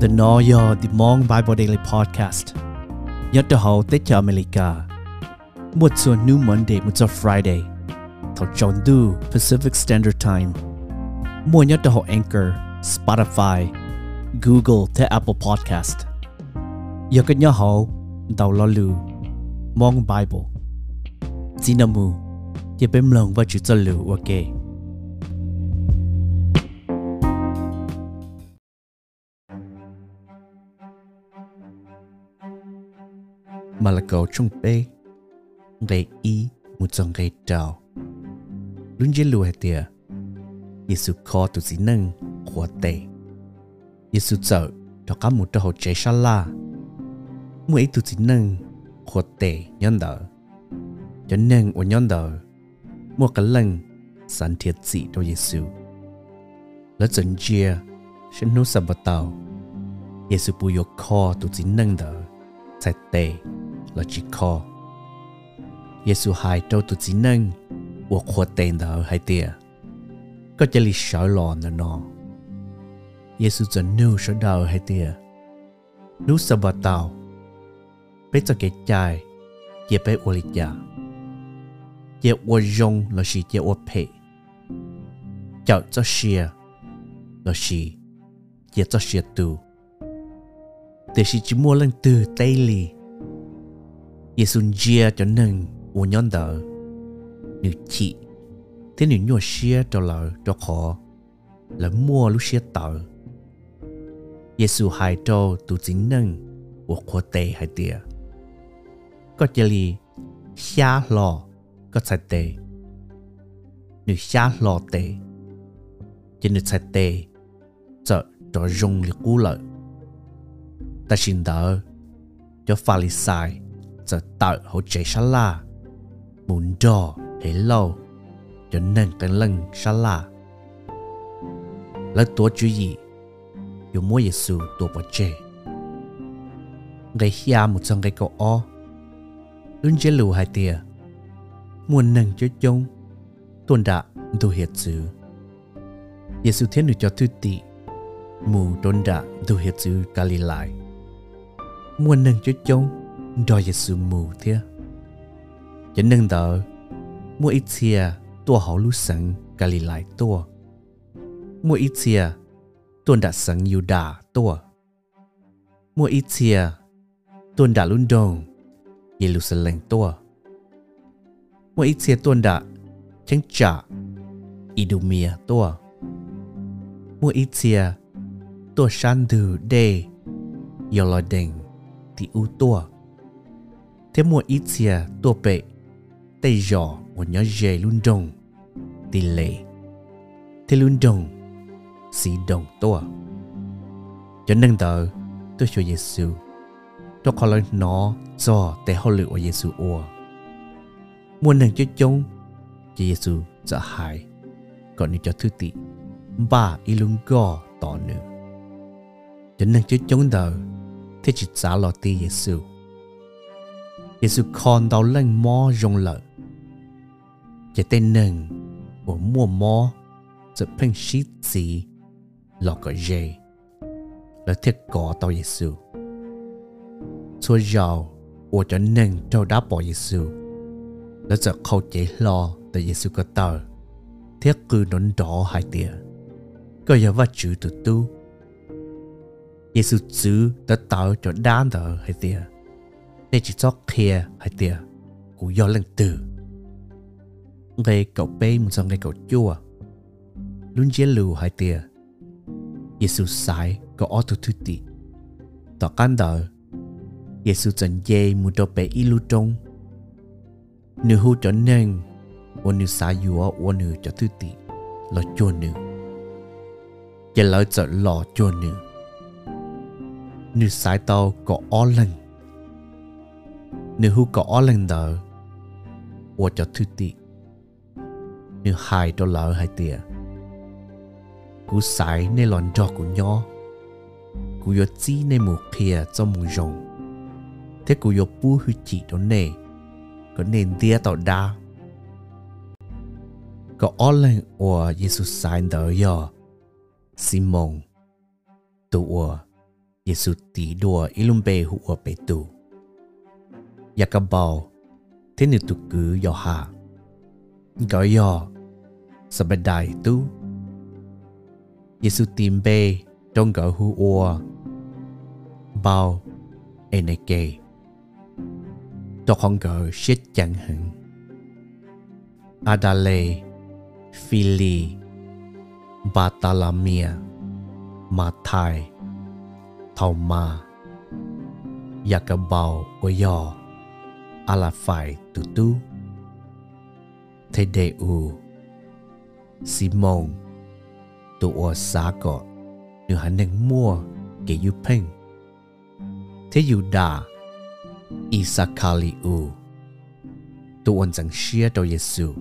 The Noyo The Mong Bible Daily Podcast. Nhớ cho hậu tế cho America. Một số New Monday, một số Friday. Thảo chọn Pacific Standard Time. Mua nhớ cho Anchor, Spotify, Google tới Apple Podcast. Nhớ cái nhớ hậu, Đầu lo Mong Bible. Zinamu Nhớ bếm lòng và chữ cho lưu, ok. Mà là cầu trong bê. Gây y, một dòng gây trào. Luôn dễ lùa tìa. Giêsu khó tụ sĩ nâng của tệ. Giêsu sợ, cho cả một trò hồ chế xa la. Mỗi ý tụ sĩ nâng của tệ nhân đỡ. Cho nâng của nhân đỡ một cái lần sẵn thiệt dị cho Giêsu lỡ dần chia, sẽ nô sập vào tàu. Giêsu bùi yêu khó tụ sĩ nâng đỡ tệ. Là chỉ khó. Giêsu hai trâu tụt chỉ nâng, và khoa tên đó hai tia. Có chỉ lý sợ lò nữa nó. Giêsu cho nêu sợ đau hai tia. Nú sợ bà tàu. Bé cho cái chai, dễ bé ô lý chả. Dễ ô rong là chỉ dễ ô phê. Chào cho xìa, là chỉ dễ cho xìa tù. Để chỉ mua lần từ tay lì. Giêsu chia cho nữ chị thế nữ nhua cho lỡ, cho khó là mua lúc xia tờ Giêsu hai cho tu chính nâng u khó tệ hai tia có chỉ li xa lò, có sai tệ. Nữ xa lò tệ chỉ nữ sai tệ cho cho rung li cú lợi. Ta xin đỡ cho pha lì sai giờ tạo hỗ chế xa là muốn trò hế lâu, cho nên cái lần xa là là tổ chú ý, dù mua giê xu tổ bỏ chế gây hiá một trong cái cậu o luôn chế hai tìa. Muốn nâng cho chung tuần đã đủ hiệt chữ giê thiên được cho thư tị, mù tuần đã đủ hiệt chữ Galilee muốn nâng cho chung đòi sự mù thia. Cho nên tờ, mua ít chia tua hậu lu sẵn lại tua. Mua ít chia tuần đã sẵn đà tua. Mua ít chia tuần đã luôn đông Jerusalem tua. Mua ít chia tuần đã chẳng trả Idumia tua. Mua ít chia tua san du de Yoloden thì u tua thế mua ít xìa tua bệ tay giỏ của nhớ dề luôn đông, tỷ lệ. Thế luôn đồng sĩ đồng tua cho nên tờ tôi cho Giêsu tôi có lời nó cho tế hậu lựu của Giêsu ua mua nàng cho chông. Cho Giêsu sợ hãi còn nếu cho thứ tị ba y luôn gò tỏ nữa cho nên cho chông tờ. Thế chỉ trả lo tì Giêsu Giêsu con tàu lên mò rong lợ chỉ tên nâng của mùa mò sự phân xít gì lọ có dê thiết có tàu Giêsu xua giàu của cho nâng trâu đá bỏ Giêsu là giờ khâu chế lo tại Giêsu có tàu thiết cư nón đỏ hai tía cơ giờ và chữ tụt tu Giêsu chữ đã tạo cho đá tờ hai tía nên chỉ cho kia hay tìa, cú do lần từ. Người cậu bê một dòng người cậu chua luôn chia lưu hay tìa. Giêsu sai có ô tu tu tì tỏ can đỡ. Giêsu chân dê một đồ bê y lưu trong nữ hưu cho nên ô nữ sai yu ô nữ cho tu tì lo chua nữ. Giờ lợi trợ lo chua nữ. Nữ sai tao có ô lần nếu hú có lần đầu, Ủa cho thư tị Nếu hai cho lỡ hai tìa. Cú sải nê lòn cho của nhỏ Cú yếu chi nê mù khìa cho mù rồng Thế cú yếu bú hư chỉ đó nê Có nền tìa tạo đa. Có ó lên ủa Giê-xu sải đỡ yò Simon Tụ ủa Giê-xu tí đùa ilum bê hụ ủa bê tù. Dạ ya cả bào, thế nữ tụ cứ yo hạ. Gọi yo, sa bê đại tu. Giêsu tìm bê, trong gọi hụ ua. Bào, ene kê. Tôi không gọi shit chẳng hứng. Adale, Phili, Bartalamia, Matai, Thầu Ma, Yakabao dạ Oyo, ala phải tu Alafai Tutu, u, Simon, Tu Osako, Nữ hắn nâng mua kể yu ping. Thế yu đà, Isakali u, Tu ôn chẳng xia đồ Giêsu.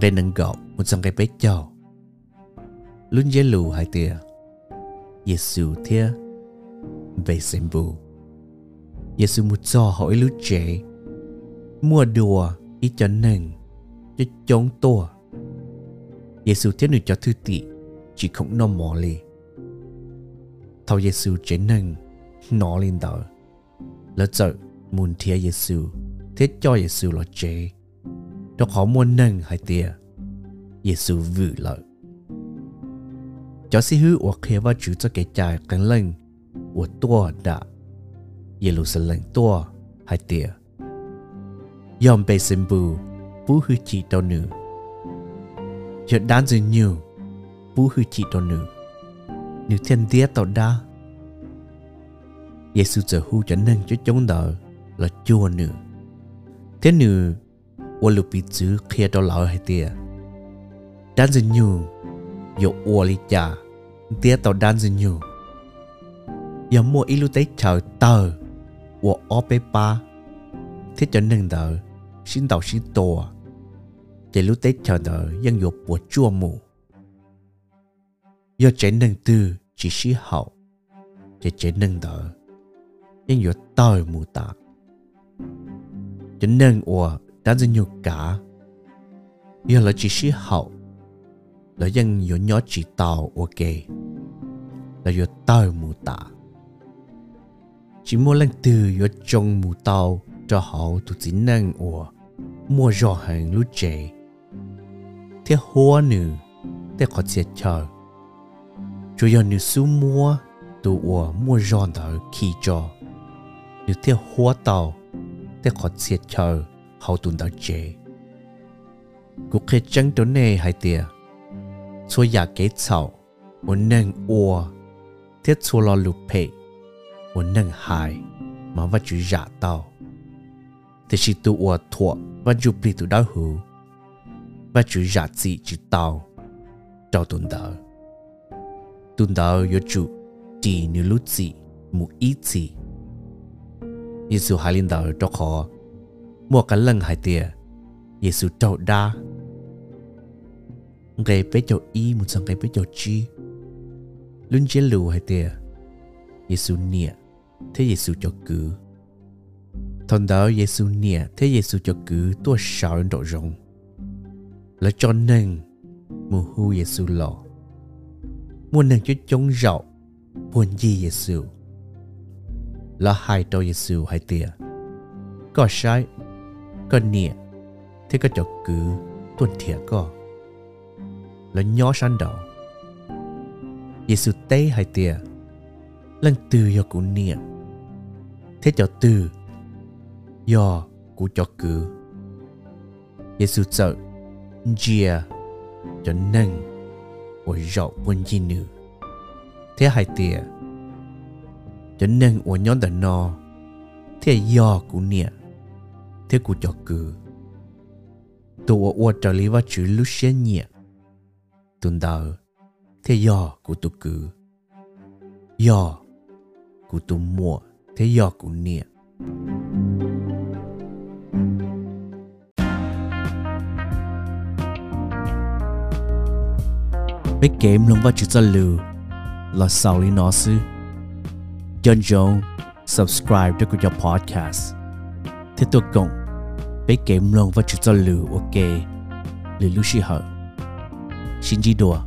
Đây nâng gọc một trong cái bếp cho. Luôn dễ lù hai tia. Giêsu thia về xem bù. Giêsu một cho hỏi lúc trẻ. Mua đùa ý cho nâng cho chống tua. Giêsu thế nữ cho thư tị, chỉ không nó mò lì. Thầu Giêsu chế nâng nó lên đó. Lỡ sợ, muốn thia Giêsu thế cho Giêsu là chế. Đó khó muốn nâng hai tia. Giêsu vự lợi. Cho sĩ hữu hoặc khi và chủ cho cái trái cắn lên của tua đã Jerusalem tua hai tia. Yom bê sinh bù, vũ hư chi đô nữ. Giờ đán dư nhiều, vũ hư chi đô nữ. Nữ thiên đế tàu đa. Giê-xu giờ hư cho nâng cho chống đỡ là chua nữ. Thế nữ, ô lục bị chữ kia đô lão hai tia. Đán dư nhiều, yo ô lý chà, đế tàu đán dư nhiều. Giờ mua ilu tế chào tờ, 我二百八，thế cho nên đỡ xin đầu xin tổ để lúc tết chờ đỡ dân dục của chua mù do trẻ nâng tư chỉ sĩ hậu. Trẻ nâng đỡ dân dục tòi mù tạ cho nên ủa đã dân dục cả. Do là chỉ sĩ hậu là dân dục nhỏ chỉ tàu ok là dục tòi mù tạ chỉ mua lần từ yếu trong mù tàu cho họ tụ chính năng ủa mua rõ hàng lúc trẻ thế hoa nữ thế có chết chờ chủ yếu nữ su mua tụ ủa mua rõ đó khi cho nữ thế hoa tàu thế có chết chờ hậu tụ đạo trẻ Cuộc khi chân tổ nề hai tìa. Chủ nhà kế chào, muốn nâng ủa thiết cho lo lụp phê, muốn nâng hài, mà giả tao. Thế chỉ tu ua thuộc, vật chủ bị tu đau hữu, vật chủ giả chỉ chỉ tao, trao tuần đạo. Tuần đạo yếu chủ, chỉ như lúc dị, một ý dị. Giêsu hai linh đạo cho khó, mua cả lần hai tia Giêsu trâu đa ngày bé cho y một sang ngày bé cho chi luôn chế lù hai tia Giêsu nia thế Giêsu cho cứ. Thằng đó Giêsu nia thế Giêsu cho cứ tua sáu độ rộng. Là cho nên mù hu Giêsu lọ. Muốn nên cho chống rậu buồn gì Giêsu là hai đôi Giêsu hai tia có sai có nè, thế có cho cứ tuần thiệt có. Là nhỏ san đầu Giêsu tế hai tia lần từ cho cụ niệm thế cho từ do cụ cho cử, Giêsu sợ chia cho nâng của rậu quân chi nữ. Thế hai tìa cho nâng của nhóm đàn no thế do của nịa thế cụ cho cử. Tụ ở trở lý và chữ lúc xuyên nhẹ tuần đầu thế do của tụ cử. Do của tụ mua thế do cụ nhẹ biết kém luôn vào chữ cho lưu là sau lý nó sư John dông subscribe cho kênh podcast. Thế tôi cộng bé kém lòng và chữ cho lửa ok. Lửa lúc xí hở xin chỉ đùa.